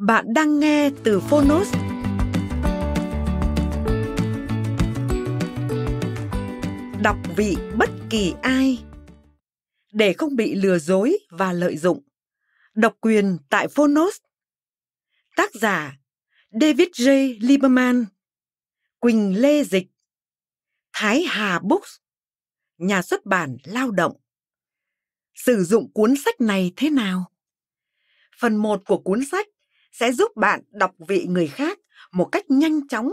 Bạn đang nghe từ Phonos. Đọc vị bất kỳ ai để không bị lừa dối và lợi dụng. Độc quyền tại Phonos. Tác giả David J. Lieberman Quỳnh Lê Dịch Thái Hà Books Nhà xuất bản Lao động Sử dụng cuốn sách này thế nào? Phần 1 của cuốn sách sẽ giúp bạn đọc vị người khác một cách nhanh chóng,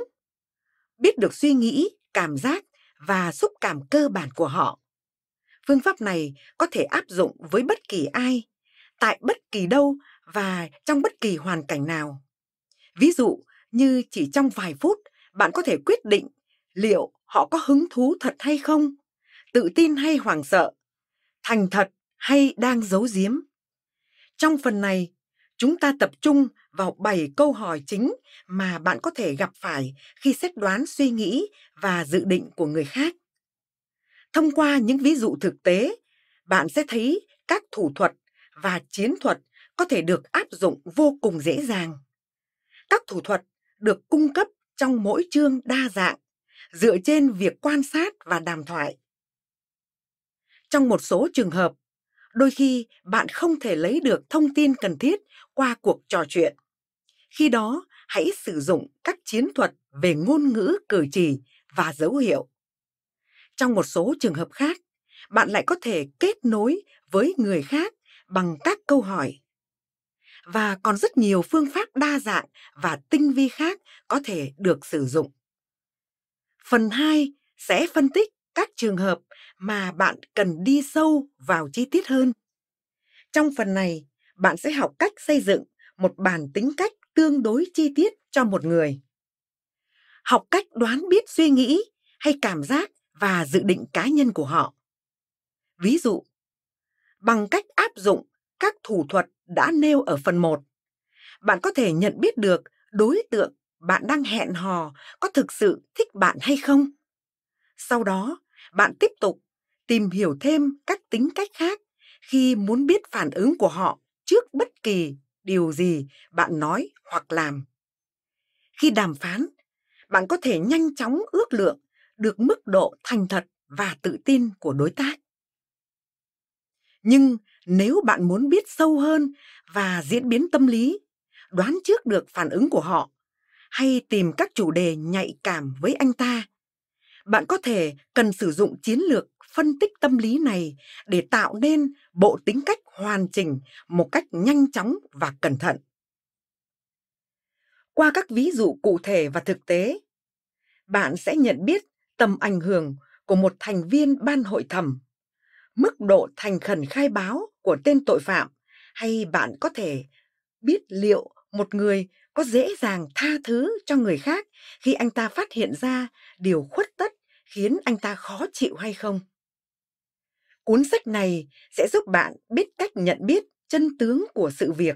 biết được suy nghĩ, cảm giác và xúc cảm cơ bản của họ. Phương pháp này có thể áp dụng với bất kỳ ai, tại bất kỳ đâu và trong bất kỳ hoàn cảnh nào. Ví dụ như chỉ trong vài phút, bạn có thể quyết định liệu họ có hứng thú thật hay không, tự tin hay hoảng sợ, thành thật hay đang giấu giếm. Trong phần này, chúng ta tập trung vào 7 câu hỏi chính mà bạn có thể gặp phải khi xét đoán suy nghĩ và dự định của người khác. Thông qua những ví dụ thực tế, bạn sẽ thấy các thủ thuật và chiến thuật có thể được áp dụng vô cùng dễ dàng. Các thủ thuật được cung cấp trong mỗi chương đa dạng, dựa trên việc quan sát và đàm thoại. Trong một số trường hợp, đôi khi bạn không thể lấy được thông tin cần thiết qua cuộc trò chuyện. Khi đó, hãy sử dụng các chiến thuật về ngôn ngữ cử chỉ và dấu hiệu. Trong một số trường hợp khác, bạn lại có thể kết nối với người khác bằng các câu hỏi. Và còn rất nhiều phương pháp đa dạng và tinh vi khác có thể được sử dụng. Phần 2 sẽ phân tích các trường hợp mà bạn cần đi sâu vào chi tiết hơn. Trong phần này, bạn sẽ học cách xây dựng một bản tính cách tương đối chi tiết cho một người. Học cách đoán biết suy nghĩ hay cảm giác và dự định cá nhân của họ. Ví dụ, bằng cách áp dụng các thủ thuật đã nêu ở phần 1, bạn có thể nhận biết được đối tượng bạn đang hẹn hò có thực sự thích bạn hay không. Sau đó, bạn tiếp tục tìm hiểu thêm các tính cách khác khi muốn biết phản ứng của họ trước bất kỳ điều gì bạn nói hoặc làm. Khi đàm phán, bạn có thể nhanh chóng ước lượng được mức độ thành thật và tự tin của đối tác. Nhưng nếu bạn muốn biết sâu hơn và diễn biến tâm lý, đoán trước được phản ứng của họ hay tìm các chủ đề nhạy cảm với anh ta, bạn có thể cần sử dụng chiến lược phân tích tâm lý này để tạo nên bộ tính cách hoàn chỉnh một cách nhanh chóng và cẩn thận. Qua các ví dụ cụ thể và thực tế, bạn sẽ nhận biết tầm ảnh hưởng của một thành viên ban hội thẩm, mức độ thành khẩn khai báo của tên tội phạm hay bạn có thể biết liệu một người có dễ dàng tha thứ cho người khác khi anh ta phát hiện ra điều khuất tất khiến anh ta khó chịu hay không. Cuốn sách này sẽ giúp bạn biết cách nhận biết chân tướng của sự việc,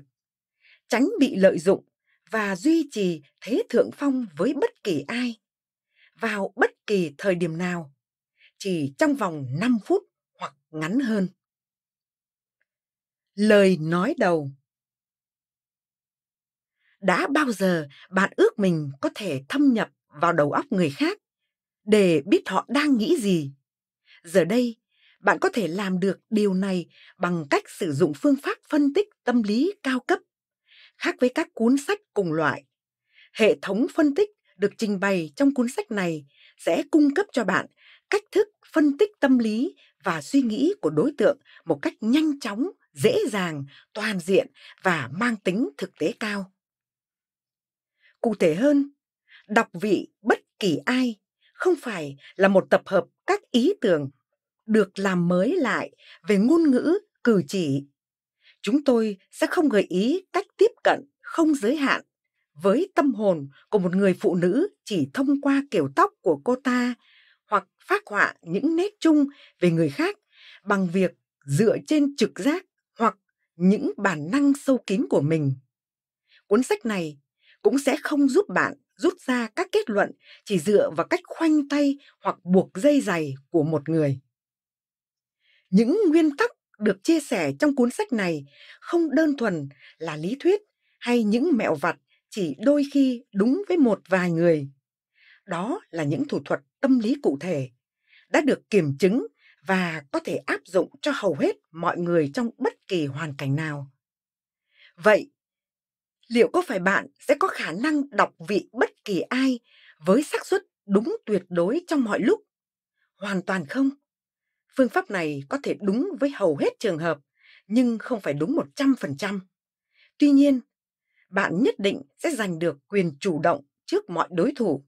tránh bị lợi dụng và duy trì thế thượng phong với bất kỳ ai, vào bất kỳ thời điểm nào, chỉ trong vòng 5 phút hoặc ngắn hơn. Lời nói đầu Đã bao giờ bạn ước mình có thể thâm nhập vào đầu óc người khác để biết họ đang nghĩ gì? Giờ đây, bạn có thể làm được điều này bằng cách sử dụng phương pháp phân tích tâm lý cao cấp. Khác với các cuốn sách cùng loại, hệ thống phân tích được trình bày trong cuốn sách này sẽ cung cấp cho bạn cách thức phân tích tâm lý và suy nghĩ của đối tượng một cách nhanh chóng, dễ dàng, toàn diện và mang tính thực tế cao. Cụ thể hơn, đọc vị bất kỳ ai không phải là một tập hợp các ý tưởng được làm mới lại về ngôn ngữ, cử chỉ. Chúng tôi sẽ không gợi ý cách tiếp cận không giới hạn với tâm hồn của một người phụ nữ chỉ thông qua kiểu tóc của cô ta hoặc phát họa những nét chung về người khác bằng việc dựa trên trực giác hoặc những bản năng sâu kín của mình. Cuốn sách này cũng sẽ không giúp bạn rút ra các kết luận chỉ dựa vào cách khoanh tay hoặc buộc dây giày của một người. Những nguyên tắc được chia sẻ trong cuốn sách này không đơn thuần là lý thuyết hay những mẹo vặt chỉ đôi khi đúng với một vài người. Đó là những thủ thuật tâm lý cụ thể, đã được kiểm chứng và có thể áp dụng cho hầu hết mọi người trong bất kỳ hoàn cảnh nào. Vậy, liệu có phải bạn sẽ có khả năng đọc vị bất kỳ ai với xác suất đúng tuyệt đối trong mọi lúc? Hoàn toàn không. Phương pháp này có thể đúng với hầu hết trường hợp, nhưng không phải đúng 100%. Tuy nhiên, bạn nhất định sẽ giành được quyền chủ động trước mọi đối thủ.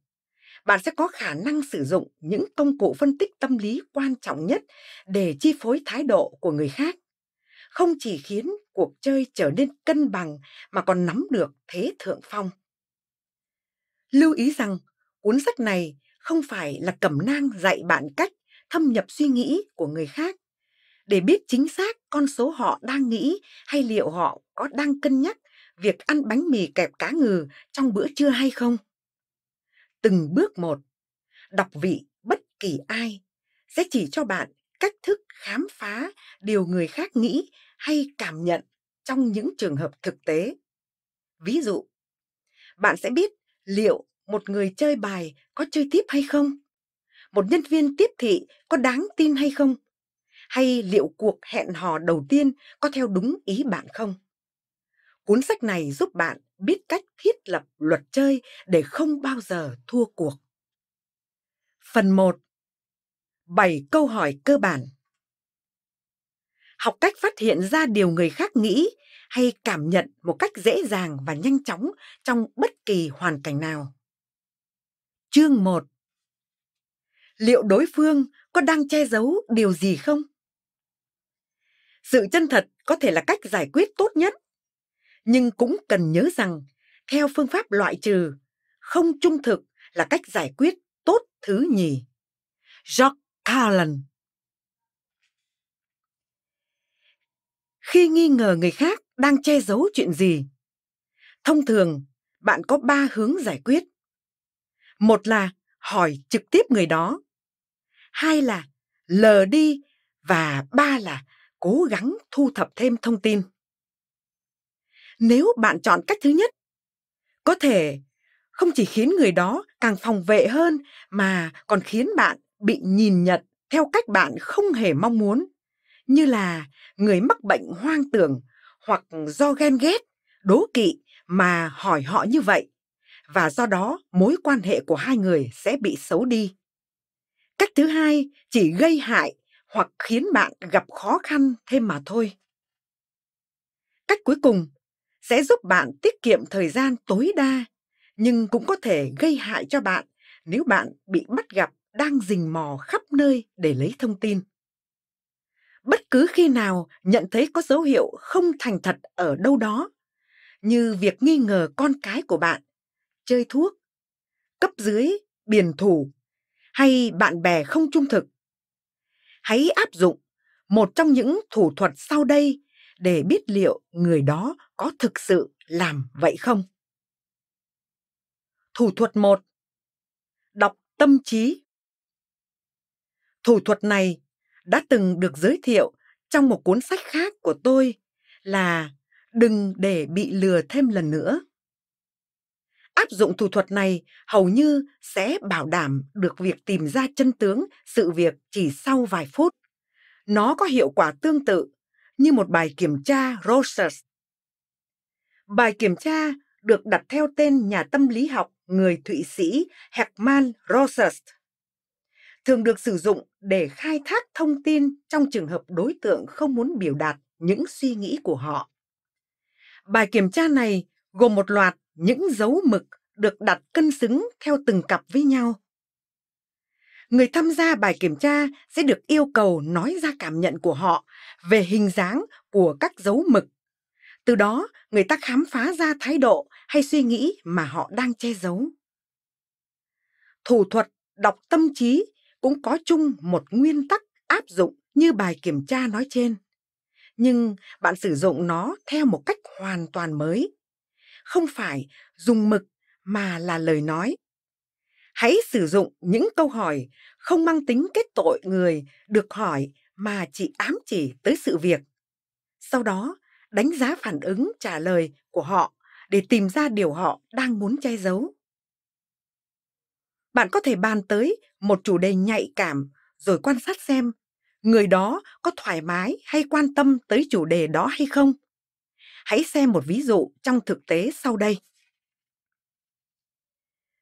Bạn sẽ có khả năng sử dụng những công cụ phân tích tâm lý quan trọng nhất để chi phối thái độ của người khác. Không chỉ khiến cuộc chơi trở nên cân bằng mà còn nắm được thế thượng phong. Lưu ý rằng, cuốn sách này không phải là cẩm nang dạy bạn cách thâm nhập suy nghĩ của người khác để biết chính xác con số họ đang nghĩ hay liệu họ có đang cân nhắc việc ăn bánh mì kẹp cá ngừ trong bữa trưa hay không. Từng bước một, đọc vị bất kỳ ai sẽ chỉ cho bạn cách thức khám phá điều người khác nghĩ hay cảm nhận trong những trường hợp thực tế. Ví dụ, bạn sẽ biết liệu một người chơi bài có chơi tiếp hay không? Một nhân viên tiếp thị có đáng tin hay không? Hay liệu cuộc hẹn hò đầu tiên có theo đúng ý bạn không? Cuốn sách này giúp bạn biết cách thiết lập luật chơi để không bao giờ thua cuộc. Phần 1. 7 câu hỏi cơ bản. Học cách phát hiện ra điều người khác nghĩ hay cảm nhận một cách dễ dàng và nhanh chóng trong bất kỳ hoàn cảnh nào. Chương 1 Liệu đối phương có đang che giấu điều gì không? Sự chân thật có thể là cách giải quyết tốt nhất, nhưng cũng cần nhớ rằng theo phương pháp loại trừ, không trung thực là cách giải quyết tốt thứ nhì. George Carlin Khi nghi ngờ người khác đang che giấu chuyện gì, thông thường bạn có ba hướng giải quyết. Một là hỏi trực tiếp người đó. Hai là lờ đi và ba là cố gắng thu thập thêm thông tin. Nếu bạn chọn cách thứ nhất, có thể không chỉ khiến người đó càng phòng vệ hơn mà còn khiến bạn bị nhìn nhận theo cách bạn không hề mong muốn, như là người mắc bệnh hoang tưởng hoặc do ghen ghét, đố kỵ mà hỏi họ như vậy và do đó mối quan hệ của hai người sẽ bị xấu đi. Cách thứ hai chỉ gây hại hoặc khiến bạn gặp khó khăn thêm mà thôi. Cách cuối cùng sẽ giúp bạn tiết kiệm thời gian tối đa, nhưng cũng có thể gây hại cho bạn nếu bạn bị bắt gặp đang rình mò khắp nơi để lấy thông tin. Bất cứ khi nào nhận thấy có dấu hiệu không thành thật ở đâu đó, như việc nghi ngờ con cái của bạn, chơi thuốc, cấp dưới, biển thủ hay bạn bè không trung thực, hãy áp dụng một trong những thủ thuật sau đây để biết liệu người đó có thực sự làm vậy không. Thủ thuật một, Đọc tâm trí. Thủ thuật này đã từng được giới thiệu trong một cuốn sách khác của tôi là Đừng để bị lừa thêm lần nữa. Áp dụng thủ thuật này hầu như sẽ bảo đảm được việc tìm ra chân tướng sự việc chỉ sau vài phút. Nó có hiệu quả tương tự như một bài kiểm tra Rogers. Bài kiểm tra được đặt theo tên nhà tâm lý học người Thụy Sĩ Hermann Rogers. Thường được sử dụng để khai thác thông tin trong trường hợp đối tượng không muốn biểu đạt những suy nghĩ của họ. Bài kiểm tra này gồm một loạt những dấu mực được đặt cân xứng theo từng cặp với nhau. Người tham gia bài kiểm tra sẽ được yêu cầu nói ra cảm nhận của họ về hình dáng của các dấu mực. Từ đó, người ta khám phá ra thái độ hay suy nghĩ mà họ đang che giấu. Thủ thuật đọc tâm trí cũng có chung một nguyên tắc áp dụng như bài kiểm tra nói trên. Nhưng bạn sử dụng nó theo một cách hoàn toàn mới. Không phải dùng mực mà là lời nói. Hãy sử dụng những câu hỏi không mang tính kết tội người được hỏi mà chỉ ám chỉ tới sự việc. Sau đó, đánh giá phản ứng trả lời của họ để tìm ra điều họ đang muốn che giấu. Bạn có thể bàn tới một chủ đề nhạy cảm rồi quan sát xem người đó có thoải mái hay quan tâm tới chủ đề đó hay không. Hãy xem một ví dụ trong thực tế sau đây.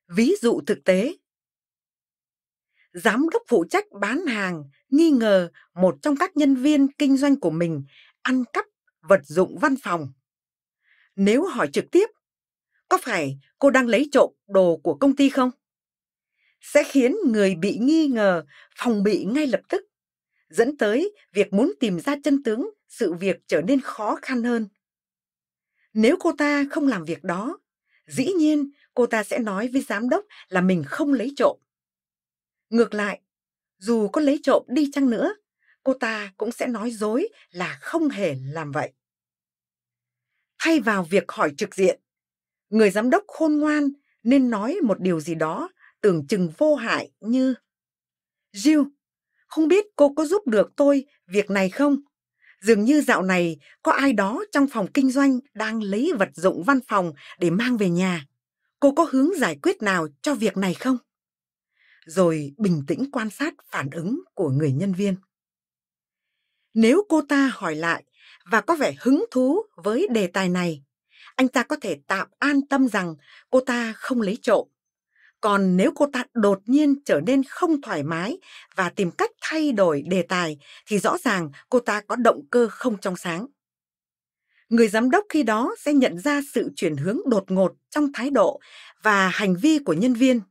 Ví dụ thực tế Giám đốc phụ trách bán hàng nghi ngờ một trong các nhân viên kinh doanh của mình ăn cắp vật dụng văn phòng. Nếu hỏi trực tiếp, có phải cô đang lấy trộm đồ của công ty không? Sẽ khiến người bị nghi ngờ phòng bị ngay lập tức, dẫn tới việc muốn tìm ra chân tướng sự việc trở nên khó khăn hơn. Nếu cô ta không làm việc đó, dĩ nhiên cô ta sẽ nói với giám đốc là mình không lấy trộm. Ngược lại, dù có lấy trộm đi chăng nữa, cô ta cũng sẽ nói dối là không hề làm vậy. Thay vào việc hỏi trực diện, người giám đốc khôn ngoan nên nói một điều gì đó tưởng chừng vô hại như Jill, không biết cô có giúp được tôi việc này không? Dường như dạo này có ai đó trong phòng kinh doanh đang lấy vật dụng văn phòng để mang về nhà. Cô có hướng giải quyết nào cho việc này không? Rồi bình tĩnh quan sát phản ứng của người nhân viên. Nếu cô ta hỏi lại và có vẻ hứng thú với đề tài này, anh ta có thể tạm an tâm rằng cô ta không lấy trộm. Còn nếu cô ta đột nhiên trở nên không thoải mái và tìm cách thay đổi đề tài thì rõ ràng cô ta có động cơ không trong sáng. Người giám đốc khi đó sẽ nhận ra sự chuyển hướng đột ngột trong thái độ và hành vi của nhân viên.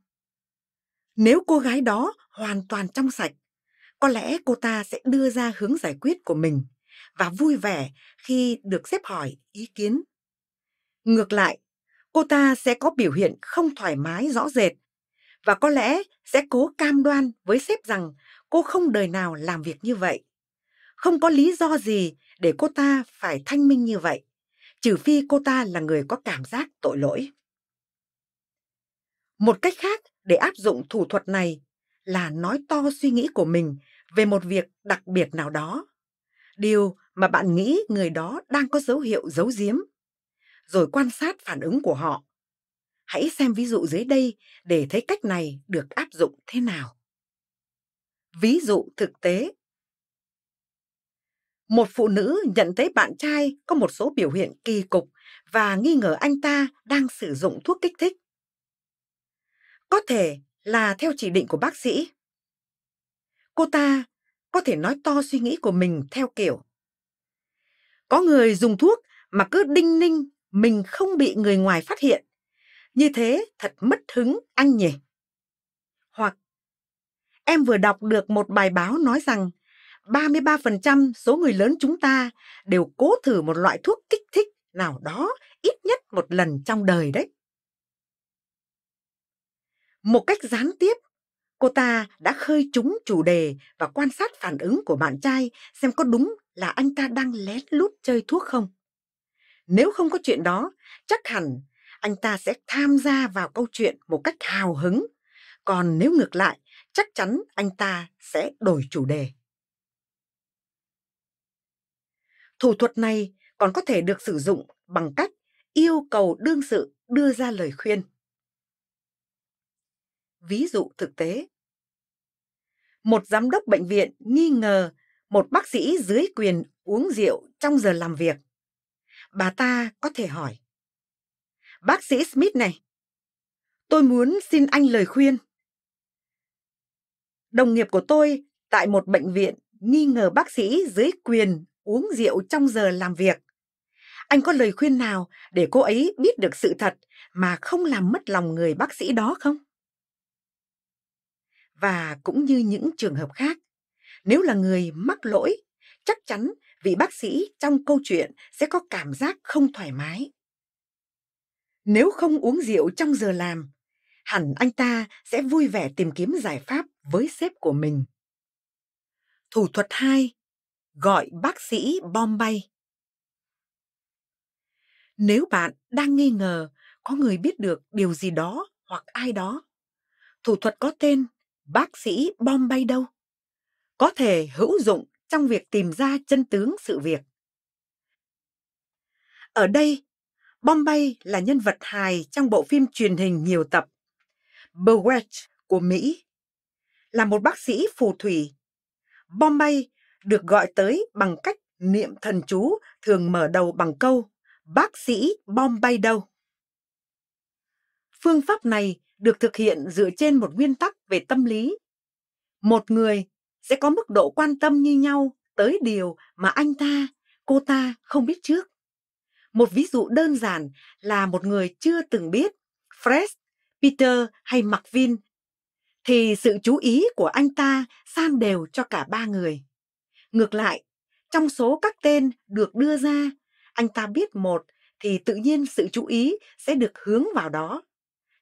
Nếu cô gái đó hoàn toàn trong sạch, có lẽ cô ta sẽ đưa ra hướng giải quyết của mình và vui vẻ khi được xếp hỏi ý kiến. Ngược lại, cô ta sẽ có biểu hiện không thoải mái rõ rệt và có lẽ sẽ cố cam đoan với sếp rằng cô không đời nào làm việc như vậy. Không có lý do gì để cô ta phải thanh minh như vậy, trừ phi cô ta là người có cảm giác tội lỗi. Một cách khác để áp dụng thủ thuật này là nói to suy nghĩ của mình về một việc đặc biệt nào đó. Điều mà bạn nghĩ người đó đang có dấu hiệu giấu giếm. Rồi quan sát phản ứng của họ. Hãy xem ví dụ dưới đây để thấy cách này được áp dụng thế nào. Ví dụ thực tế một phụ nữ nhận thấy bạn trai có một số biểu hiện kỳ cục và nghi ngờ anh ta đang sử dụng thuốc kích thích. Có thể là theo chỉ định của bác sĩ. Cô ta có thể nói to suy nghĩ của mình theo kiểu có người dùng thuốc mà cứ đinh ninh mình không bị người ngoài phát hiện. Như thế thật mất hứng anh nhỉ. Hoặc em vừa đọc được một bài báo nói rằng 33% số người lớn chúng ta đều cố thử một loại thuốc kích thích nào đó ít nhất một lần trong đời đấy. Một cách gián tiếp, cô ta đã khơi trúng chủ đề và quan sát phản ứng của bạn trai xem có đúng là anh ta đang lén lút chơi thuốc không. Nếu không có chuyện đó, chắc hẳn anh ta sẽ tham gia vào câu chuyện một cách hào hứng. Còn nếu ngược lại, chắc chắn anh ta sẽ đổi chủ đề. Thủ thuật này còn có thể được sử dụng bằng cách yêu cầu đương sự đưa ra lời khuyên. Ví dụ thực tế. Một giám đốc bệnh viện nghi ngờ một bác sĩ dưới quyền uống rượu trong giờ làm việc. Bà ta có thể hỏi. Bác sĩ Smith này, tôi muốn xin anh lời khuyên. Đồng nghiệp của tôi tại một bệnh viện nghi ngờ bác sĩ dưới quyền uống rượu trong giờ làm việc. Anh có lời khuyên nào để cô ấy biết được sự thật mà không làm mất lòng người bác sĩ đó không? Và cũng như những trường hợp khác, nếu là người mắc lỗi, chắc chắn vị bác sĩ trong câu chuyện sẽ có cảm giác không thoải mái. Nếu không uống rượu trong giờ làm, hẳn anh ta sẽ vui vẻ tìm kiếm giải pháp với sếp của mình. Thủ thuật 2. Gọi bác sĩ bom bay. Nếu bạn đang nghi ngờ có người biết được điều gì đó hoặc ai đó, thủ thuật có tên bác sĩ bom bay đâu có thể hữu dụng trong việc tìm ra chân tướng sự việc. Ở đây, Bombay là nhân vật hài trong bộ phim truyền hình nhiều tập Bewitched của Mỹ. Là một bác sĩ phù thủy, Bombay được gọi tới bằng cách niệm thần chú thường mở đầu bằng câu Bác sĩ Bombay đâu. Phương pháp này được thực hiện dựa trên một nguyên tắc về tâm lý. Một người sẽ có mức độ quan tâm như nhau tới điều mà anh ta, cô ta không biết trước. Một ví dụ đơn giản là một người chưa từng biết Fred, Peter hay McVin thì sự chú ý của anh ta san đều cho cả ba người. Ngược lại, trong số các tên được đưa ra, anh ta biết một thì tự nhiên sự chú ý sẽ được hướng vào đó.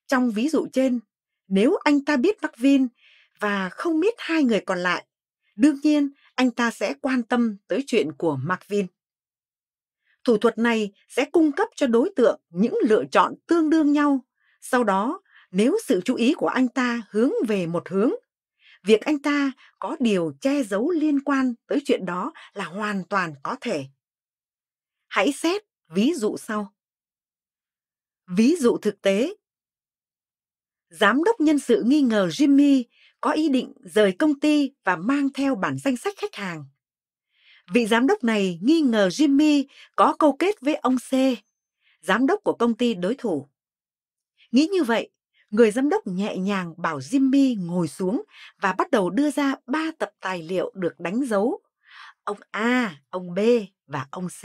Trong ví dụ trên, nếu anh ta biết McVin và không biết hai người còn lại, đương nhiên anh ta sẽ quan tâm tới chuyện của Marvin. Thủ thuật này sẽ cung cấp cho đối tượng những lựa chọn tương đương nhau. Sau đó, nếu sự chú ý của anh ta hướng về một hướng, việc anh ta có điều che giấu liên quan tới chuyện đó là hoàn toàn có thể. Hãy xét ví dụ sau. Ví dụ thực tế. Giám đốc nhân sự nghi ngờ Jimmy có ý định rời công ty và mang theo bản danh sách khách hàng. Vị giám đốc này nghi ngờ Jimmy có câu kết với ông C, giám đốc của công ty đối thủ. Nghĩ như vậy, người giám đốc nhẹ nhàng bảo Jimmy ngồi xuống và bắt đầu đưa ra ba tập tài liệu được đánh dấu. Ông A, ông B và ông C.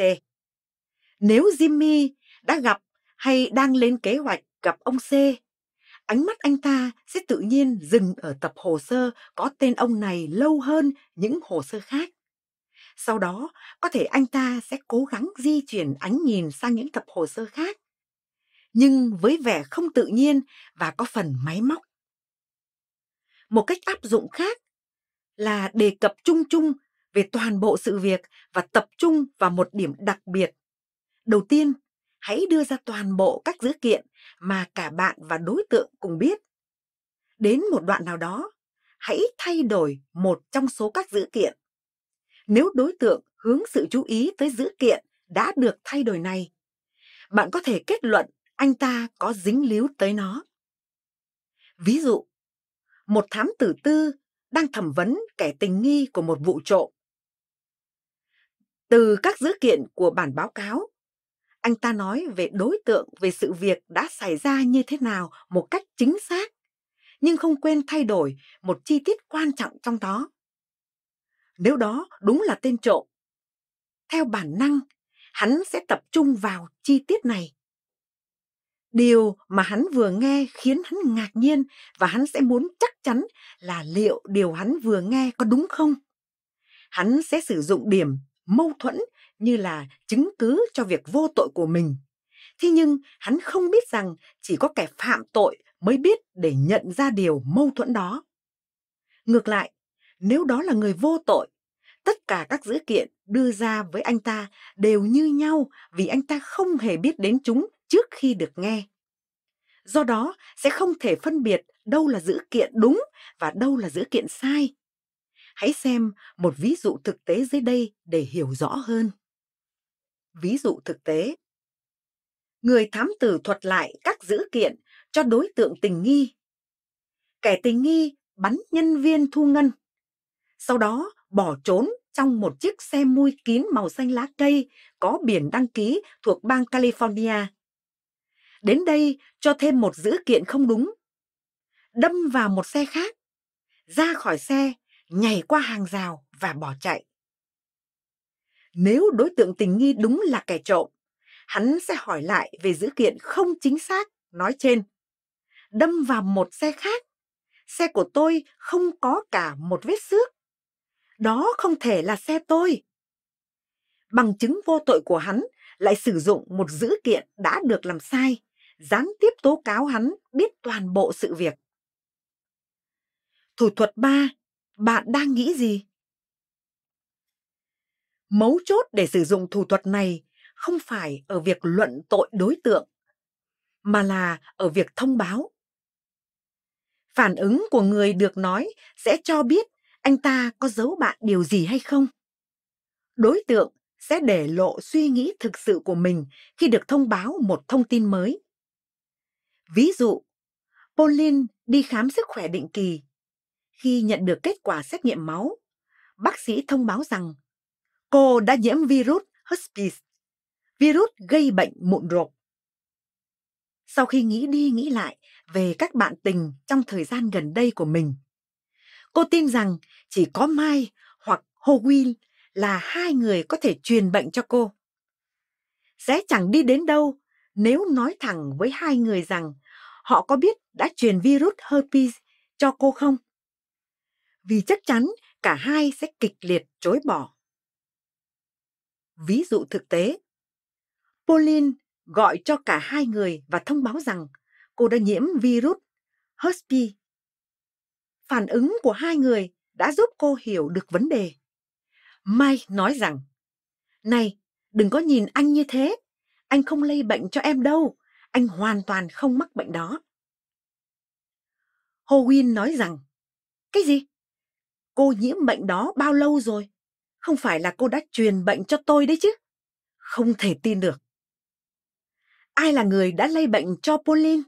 Nếu Jimmy đã gặp hay đang lên kế hoạch gặp ông C, ánh mắt anh ta sẽ tự nhiên dừng ở tập hồ sơ có tên ông này lâu hơn những hồ sơ khác. Sau đó, có thể anh ta sẽ cố gắng di chuyển ánh nhìn sang những tập hồ sơ khác. Nhưng với vẻ không tự nhiên và có phần máy móc. Một cách áp dụng khác là đề cập chung chung về toàn bộ sự việc và tập trung vào một điểm đặc biệt. Đầu tiên, hãy đưa ra toàn bộ các dữ kiện mà cả bạn và đối tượng cùng biết. Đến một đoạn nào đó, hãy thay đổi một trong số các dữ kiện nếu đối tượng hướng sự chú ý tới dữ kiện đã được thay đổi này, bạn có thể kết luận anh ta có dính líu tới nó. Ví dụ, một thám tử tư đang thẩm vấn kẻ tình nghi của một vụ trộm. Từ các dữ kiện của bản báo cáo, anh ta nói về đối tượng về sự việc đã xảy ra như thế nào một cách chính xác, nhưng không quên thay đổi một chi tiết quan trọng trong đó nếu đó đúng là tên trộm. Theo bản năng, hắn sẽ tập trung vào chi tiết này. Điều mà hắn vừa nghe khiến hắn ngạc nhiên và hắn sẽ muốn chắc chắn là liệu điều hắn vừa nghe có đúng không. Hắn sẽ sử dụng điểm mâu thuẫn như là chứng cứ cho việc vô tội của mình. Thế nhưng hắn không biết rằng chỉ có kẻ phạm tội mới biết để nhận ra điều mâu thuẫn đó. Ngược lại, nếu đó là người vô tội, tất cả các dữ kiện đưa ra với anh ta đều như nhau vì anh ta không hề biết đến chúng trước khi được nghe. Do đó sẽ không thể phân biệt đâu là dữ kiện đúng và đâu là dữ kiện sai. Hãy xem một ví dụ thực tế dưới đây để hiểu rõ hơn. Ví dụ thực tế. Người thám tử thuật lại các dữ kiện cho đối tượng tình nghi. Kẻ tình nghi bắn nhân viên thu ngân sau đó bỏ trốn trong một chiếc xe mui kín màu xanh lá cây có biển đăng ký thuộc bang California. Đến đây cho thêm một dữ kiện không đúng. Đâm vào một xe khác, ra khỏi xe, nhảy qua hàng rào và bỏ chạy. Nếu đối tượng tình nghi đúng là kẻ trộm, hắn sẽ hỏi lại về dữ kiện không chính xác nói trên. Đâm vào một xe khác, xe của tôi không có cả một vết xước đó không thể là xe tôi. Bằng chứng vô tội của hắn lại sử dụng một dữ kiện đã được làm sai, gián tiếp tố cáo hắn biết toàn bộ sự việc. Thủ thuật 3, bạn đang nghĩ gì? Mấu chốt để sử dụng thủ thuật này không phải ở việc luận tội đối tượng, mà là ở việc thông báo. Phản ứng của người được nói sẽ cho biết anh ta có giấu bạn điều gì hay không? Đối tượng sẽ để lộ suy nghĩ thực sự của mình khi được thông báo một thông tin mới. Ví dụ, Pauline đi khám sức khỏe định kỳ. Khi nhận được kết quả xét nghiệm máu, bác sĩ thông báo rằng cô đã nhiễm virus herpes, virus gây bệnh mụn rộp. Sau khi nghĩ đi nghĩ lại về các bạn tình trong thời gian gần đây của mình, cô tin rằng chỉ có Mai hoặc Howin là hai người có thể truyền bệnh cho cô. Sẽ chẳng đi đến đâu nếu nói thẳng với hai người rằng họ có biết đã truyền virus herpes cho cô không? Vì chắc chắn cả hai sẽ kịch liệt chối bỏ. Ví dụ thực tế, Pauline gọi cho cả hai người và thông báo rằng cô đã nhiễm virus herpes. Phản ứng của hai người đã giúp cô hiểu được vấn đề. Mai nói rằng, Này, đừng có nhìn anh như thế. Anh không lây bệnh cho em đâu. Anh hoàn toàn không mắc bệnh đó. Howin nói rằng, Cái gì? Cô nhiễm bệnh đó bao lâu rồi? Không phải là cô đã truyền bệnh cho tôi đấy chứ? Không thể tin được. Ai là người đã lây bệnh cho Pauline?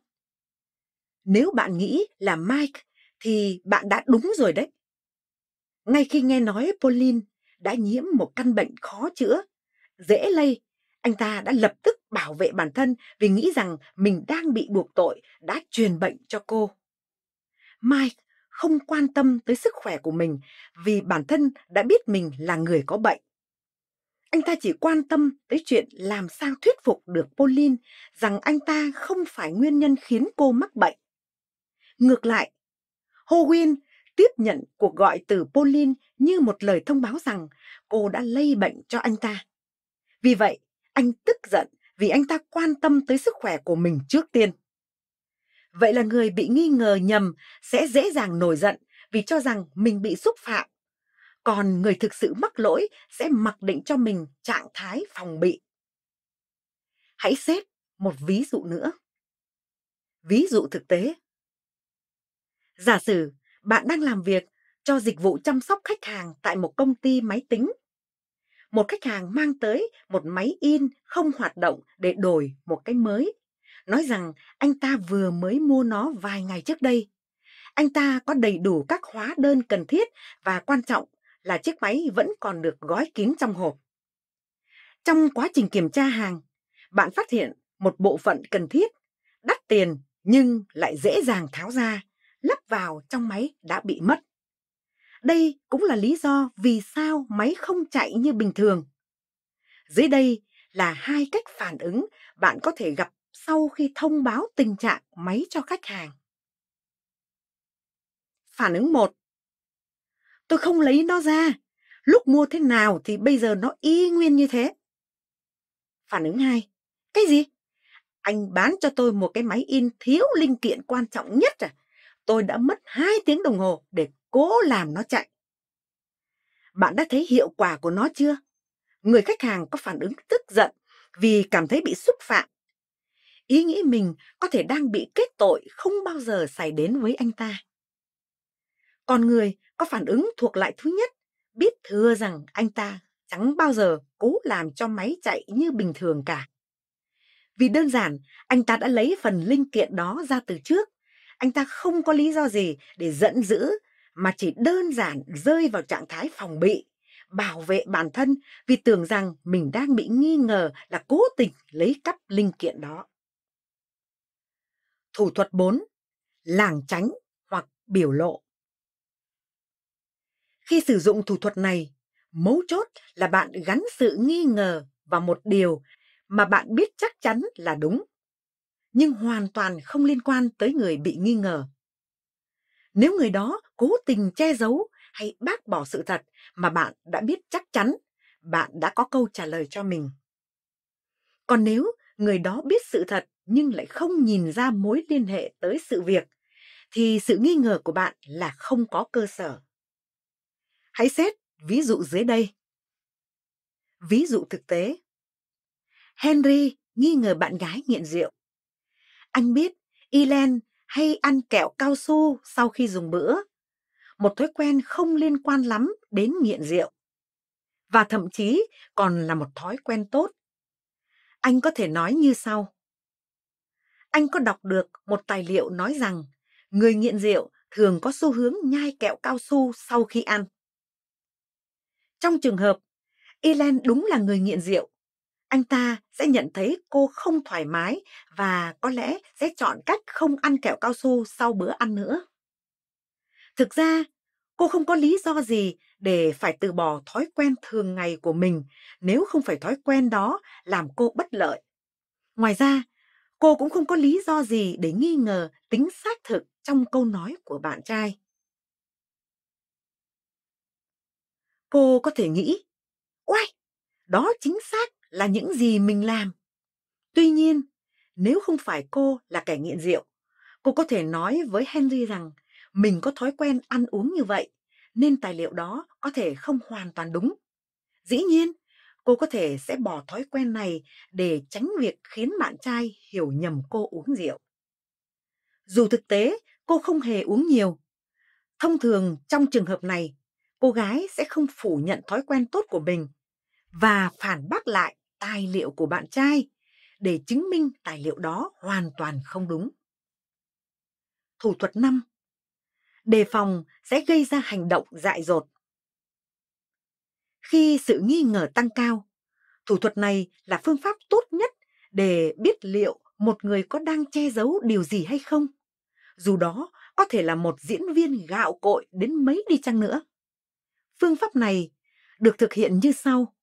Nếu bạn nghĩ là Mike thì bạn đã đúng rồi đấy. Ngay khi nghe nói Pauline đã nhiễm một căn bệnh khó chữa, dễ lây, anh ta đã lập tức bảo vệ bản thân vì nghĩ rằng mình đang bị buộc tội đã truyền bệnh cho cô. Mike không quan tâm tới sức khỏe của mình vì bản thân đã biết mình là người có bệnh. Anh ta chỉ quan tâm tới chuyện làm sao thuyết phục được Pauline rằng anh ta không phải nguyên nhân khiến cô mắc bệnh. Ngược lại, Howin tiếp nhận cuộc gọi từ Pauline như một lời thông báo rằng cô đã lây bệnh cho anh ta. Vì vậy, anh tức giận vì anh ta quan tâm tới sức khỏe của mình trước tiên. Vậy là người bị nghi ngờ nhầm sẽ dễ dàng nổi giận vì cho rằng mình bị xúc phạm. Còn người thực sự mắc lỗi sẽ mặc định cho mình trạng thái phòng bị. Hãy xét một ví dụ nữa. Ví dụ thực tế. Giả sử bạn đang làm việc cho dịch vụ chăm sóc khách hàng tại một công ty máy tính. Một khách hàng mang tới một máy in không hoạt động để đổi một cái mới. Nói rằng anh ta vừa mới mua nó vài ngày trước đây. Anh ta có đầy đủ các hóa đơn cần thiết và quan trọng là chiếc máy vẫn còn được gói kín trong hộp. Trong quá trình kiểm tra hàng, bạn phát hiện một bộ phận cần thiết, đắt tiền nhưng lại dễ dàng tháo ra lắp vào trong máy đã bị mất. Đây cũng là lý do vì sao máy không chạy như bình thường. Dưới đây là hai cách phản ứng bạn có thể gặp sau khi thông báo tình trạng máy cho khách hàng. Phản ứng 1. Tôi không lấy nó ra. Lúc mua thế nào thì bây giờ nó y nguyên như thế. Phản ứng 2. Cái gì? Anh bán cho tôi một cái máy in thiếu linh kiện quan trọng nhất à? tôi đã mất 2 tiếng đồng hồ để cố làm nó chạy. Bạn đã thấy hiệu quả của nó chưa? Người khách hàng có phản ứng tức giận vì cảm thấy bị xúc phạm. Ý nghĩ mình có thể đang bị kết tội không bao giờ xảy đến với anh ta. Còn người có phản ứng thuộc lại thứ nhất, biết thừa rằng anh ta chẳng bao giờ cố làm cho máy chạy như bình thường cả. Vì đơn giản, anh ta đã lấy phần linh kiện đó ra từ trước anh ta không có lý do gì để giận dữ mà chỉ đơn giản rơi vào trạng thái phòng bị, bảo vệ bản thân vì tưởng rằng mình đang bị nghi ngờ là cố tình lấy cắp linh kiện đó. Thủ thuật 4. Làng tránh hoặc biểu lộ. Khi sử dụng thủ thuật này, mấu chốt là bạn gắn sự nghi ngờ vào một điều mà bạn biết chắc chắn là đúng nhưng hoàn toàn không liên quan tới người bị nghi ngờ. Nếu người đó cố tình che giấu hay bác bỏ sự thật mà bạn đã biết chắc chắn, bạn đã có câu trả lời cho mình. Còn nếu người đó biết sự thật nhưng lại không nhìn ra mối liên hệ tới sự việc, thì sự nghi ngờ của bạn là không có cơ sở. Hãy xét ví dụ dưới đây. Ví dụ thực tế. Henry nghi ngờ bạn gái nghiện rượu. Anh biết, Ilen hay ăn kẹo cao su sau khi dùng bữa. Một thói quen không liên quan lắm đến nghiện rượu. và thậm chí còn là một thói quen tốt. Anh có thể nói như sau. Anh có đọc được một tài liệu nói rằng người nghiện rượu thường có xu hướng nhai kẹo cao su sau khi ăn. Trong trường hợp, Elen đúng là người nghiện rượu, anh ta sẽ nhận thấy cô không thoải mái và có lẽ sẽ chọn cách không ăn kẹo cao su sau bữa ăn nữa. Thực ra, cô không có lý do gì để phải từ bỏ thói quen thường ngày của mình nếu không phải thói quen đó làm cô bất lợi. Ngoài ra, cô cũng không có lý do gì để nghi ngờ tính xác thực trong câu nói của bạn trai. Cô có thể nghĩ, oai, đó chính xác là những gì mình làm. Tuy nhiên, nếu không phải cô là kẻ nghiện rượu, cô có thể nói với Henry rằng mình có thói quen ăn uống như vậy, nên tài liệu đó có thể không hoàn toàn đúng. Dĩ nhiên, cô có thể sẽ bỏ thói quen này để tránh việc khiến bạn trai hiểu nhầm cô uống rượu. Dù thực tế cô không hề uống nhiều, thông thường trong trường hợp này, cô gái sẽ không phủ nhận thói quen tốt của mình và phản bác lại tài liệu của bạn trai để chứng minh tài liệu đó hoàn toàn không đúng. Thủ thuật 5. Đề phòng sẽ gây ra hành động dại dột. Khi sự nghi ngờ tăng cao, thủ thuật này là phương pháp tốt nhất để biết liệu một người có đang che giấu điều gì hay không. Dù đó có thể là một diễn viên gạo cội đến mấy đi chăng nữa. Phương pháp này được thực hiện như sau.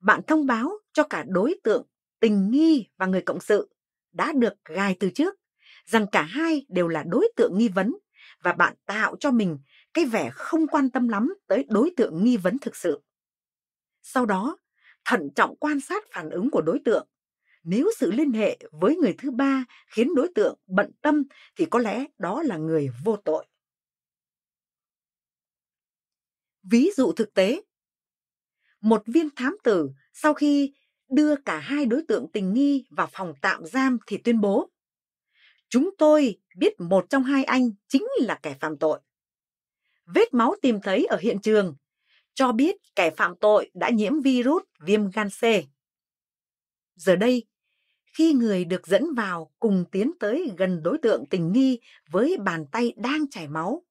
Bạn thông báo cho cả đối tượng, tình nghi và người cộng sự đã được gài từ trước rằng cả hai đều là đối tượng nghi vấn và bạn tạo cho mình cái vẻ không quan tâm lắm tới đối tượng nghi vấn thực sự. Sau đó, thận trọng quan sát phản ứng của đối tượng. Nếu sự liên hệ với người thứ ba khiến đối tượng bận tâm thì có lẽ đó là người vô tội. Ví dụ thực tế, một viên thám tử sau khi đưa cả hai đối tượng tình nghi vào phòng tạm giam thì tuyên bố Chúng tôi biết một trong hai anh chính là kẻ phạm tội. Vết máu tìm thấy ở hiện trường cho biết kẻ phạm tội đã nhiễm virus viêm gan C. Giờ đây, khi người được dẫn vào cùng tiến tới gần đối tượng tình nghi với bàn tay đang chảy máu,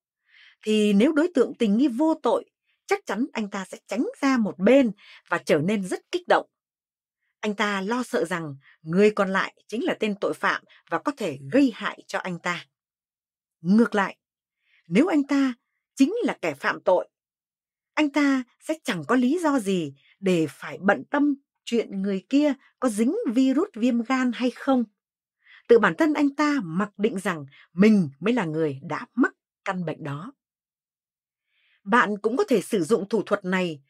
thì nếu đối tượng tình nghi vô tội, chắc chắn anh ta sẽ tránh ra một bên và trở nên rất kích động. Anh ta lo sợ rằng người còn lại chính là tên tội phạm và có thể gây hại cho anh ta. Ngược lại, nếu anh ta chính là kẻ phạm tội, anh ta sẽ chẳng có lý do gì để phải bận tâm chuyện người kia có dính virus viêm gan hay không. Tự bản thân anh ta mặc định rằng mình mới là người đã mắc căn bệnh đó. Bạn cũng có thể sử dụng thủ thuật này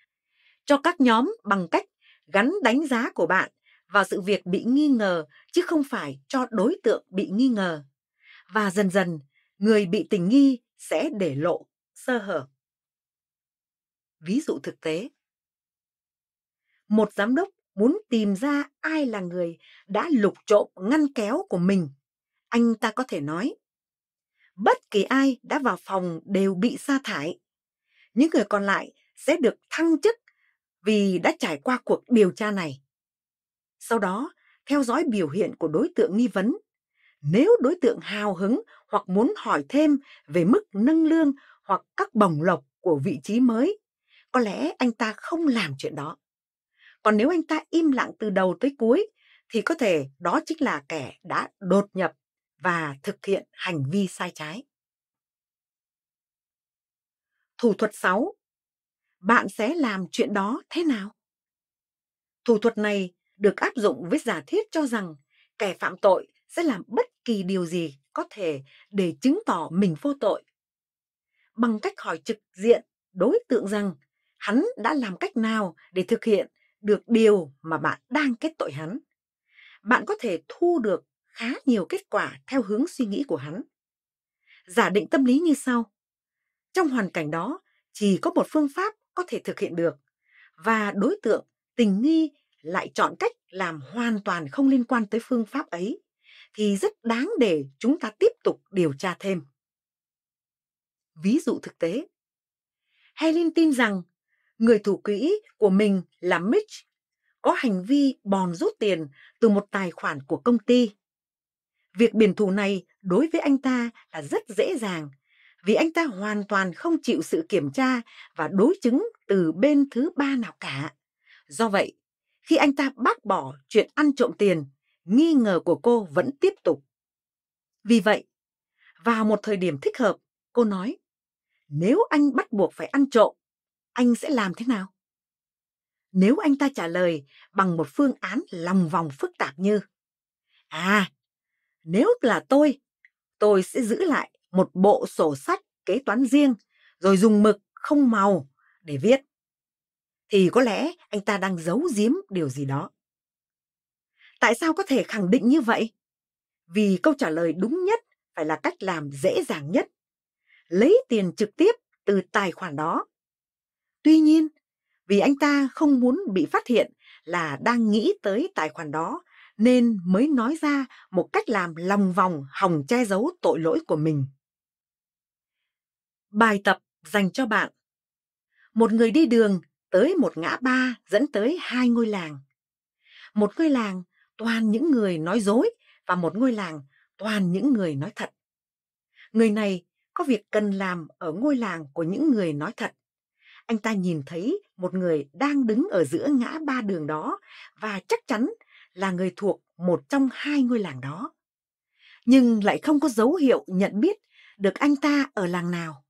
cho các nhóm bằng cách gắn đánh giá của bạn vào sự việc bị nghi ngờ chứ không phải cho đối tượng bị nghi ngờ. Và dần dần, người bị tình nghi sẽ để lộ sơ hở. Ví dụ thực tế. Một giám đốc muốn tìm ra ai là người đã lục trộm ngăn kéo của mình. Anh ta có thể nói, bất kỳ ai đã vào phòng đều bị sa thải. Những người còn lại sẽ được thăng chức vì đã trải qua cuộc điều tra này. Sau đó, theo dõi biểu hiện của đối tượng nghi vấn. Nếu đối tượng hào hứng hoặc muốn hỏi thêm về mức nâng lương hoặc các bổng lộc của vị trí mới, có lẽ anh ta không làm chuyện đó. Còn nếu anh ta im lặng từ đầu tới cuối, thì có thể đó chính là kẻ đã đột nhập và thực hiện hành vi sai trái. Thủ thuật 6. Bạn sẽ làm chuyện đó thế nào? Thủ thuật này được áp dụng với giả thiết cho rằng kẻ phạm tội sẽ làm bất kỳ điều gì có thể để chứng tỏ mình vô tội. Bằng cách hỏi trực diện đối tượng rằng hắn đã làm cách nào để thực hiện được điều mà bạn đang kết tội hắn. Bạn có thể thu được khá nhiều kết quả theo hướng suy nghĩ của hắn. Giả định tâm lý như sau. Trong hoàn cảnh đó, chỉ có một phương pháp có thể thực hiện được và đối tượng tình nghi lại chọn cách làm hoàn toàn không liên quan tới phương pháp ấy thì rất đáng để chúng ta tiếp tục điều tra thêm. Ví dụ thực tế, Helen tin rằng Người thủ quỹ của mình là Mitch có hành vi bòn rút tiền từ một tài khoản của công ty. Việc biển thủ này đối với anh ta là rất dễ dàng vì anh ta hoàn toàn không chịu sự kiểm tra và đối chứng từ bên thứ ba nào cả. Do vậy, khi anh ta bác bỏ chuyện ăn trộm tiền, nghi ngờ của cô vẫn tiếp tục. Vì vậy, vào một thời điểm thích hợp, cô nói, nếu anh bắt buộc phải ăn trộm, anh sẽ làm thế nào? Nếu anh ta trả lời bằng một phương án lòng vòng phức tạp như, à, nếu là tôi, tôi sẽ giữ lại một bộ sổ sách kế toán riêng, rồi dùng mực không màu để viết. Thì có lẽ anh ta đang giấu giếm điều gì đó. Tại sao có thể khẳng định như vậy? Vì câu trả lời đúng nhất phải là cách làm dễ dàng nhất. Lấy tiền trực tiếp từ tài khoản đó. Tuy nhiên, vì anh ta không muốn bị phát hiện là đang nghĩ tới tài khoản đó nên mới nói ra một cách làm lòng vòng hòng che giấu tội lỗi của mình. Bài tập dành cho bạn. Một người đi đường tới một ngã ba dẫn tới hai ngôi làng. Một ngôi làng toàn những người nói dối và một ngôi làng toàn những người nói thật. Người này có việc cần làm ở ngôi làng của những người nói thật. Anh ta nhìn thấy một người đang đứng ở giữa ngã ba đường đó và chắc chắn là người thuộc một trong hai ngôi làng đó. Nhưng lại không có dấu hiệu nhận biết được anh ta ở làng nào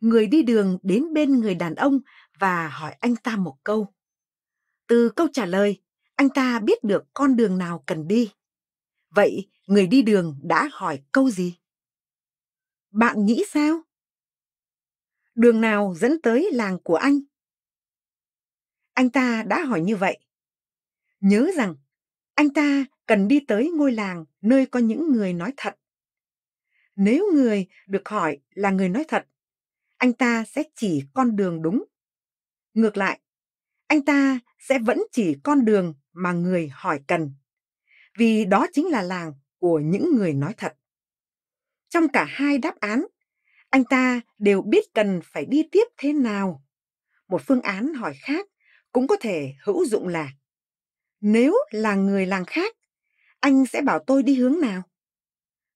người đi đường đến bên người đàn ông và hỏi anh ta một câu. Từ câu trả lời, anh ta biết được con đường nào cần đi. Vậy người đi đường đã hỏi câu gì? Bạn nghĩ sao? Đường nào dẫn tới làng của anh? Anh ta đã hỏi như vậy. Nhớ rằng, anh ta cần đi tới ngôi làng nơi có những người nói thật. Nếu người được hỏi là người nói thật, anh ta sẽ chỉ con đường đúng. Ngược lại, anh ta sẽ vẫn chỉ con đường mà người hỏi cần, vì đó chính là làng của những người nói thật. Trong cả hai đáp án, anh ta đều biết cần phải đi tiếp thế nào. Một phương án hỏi khác cũng có thể hữu dụng là nếu là người làng khác, anh sẽ bảo tôi đi hướng nào?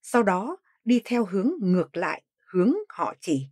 Sau đó đi theo hướng ngược lại hướng họ chỉ.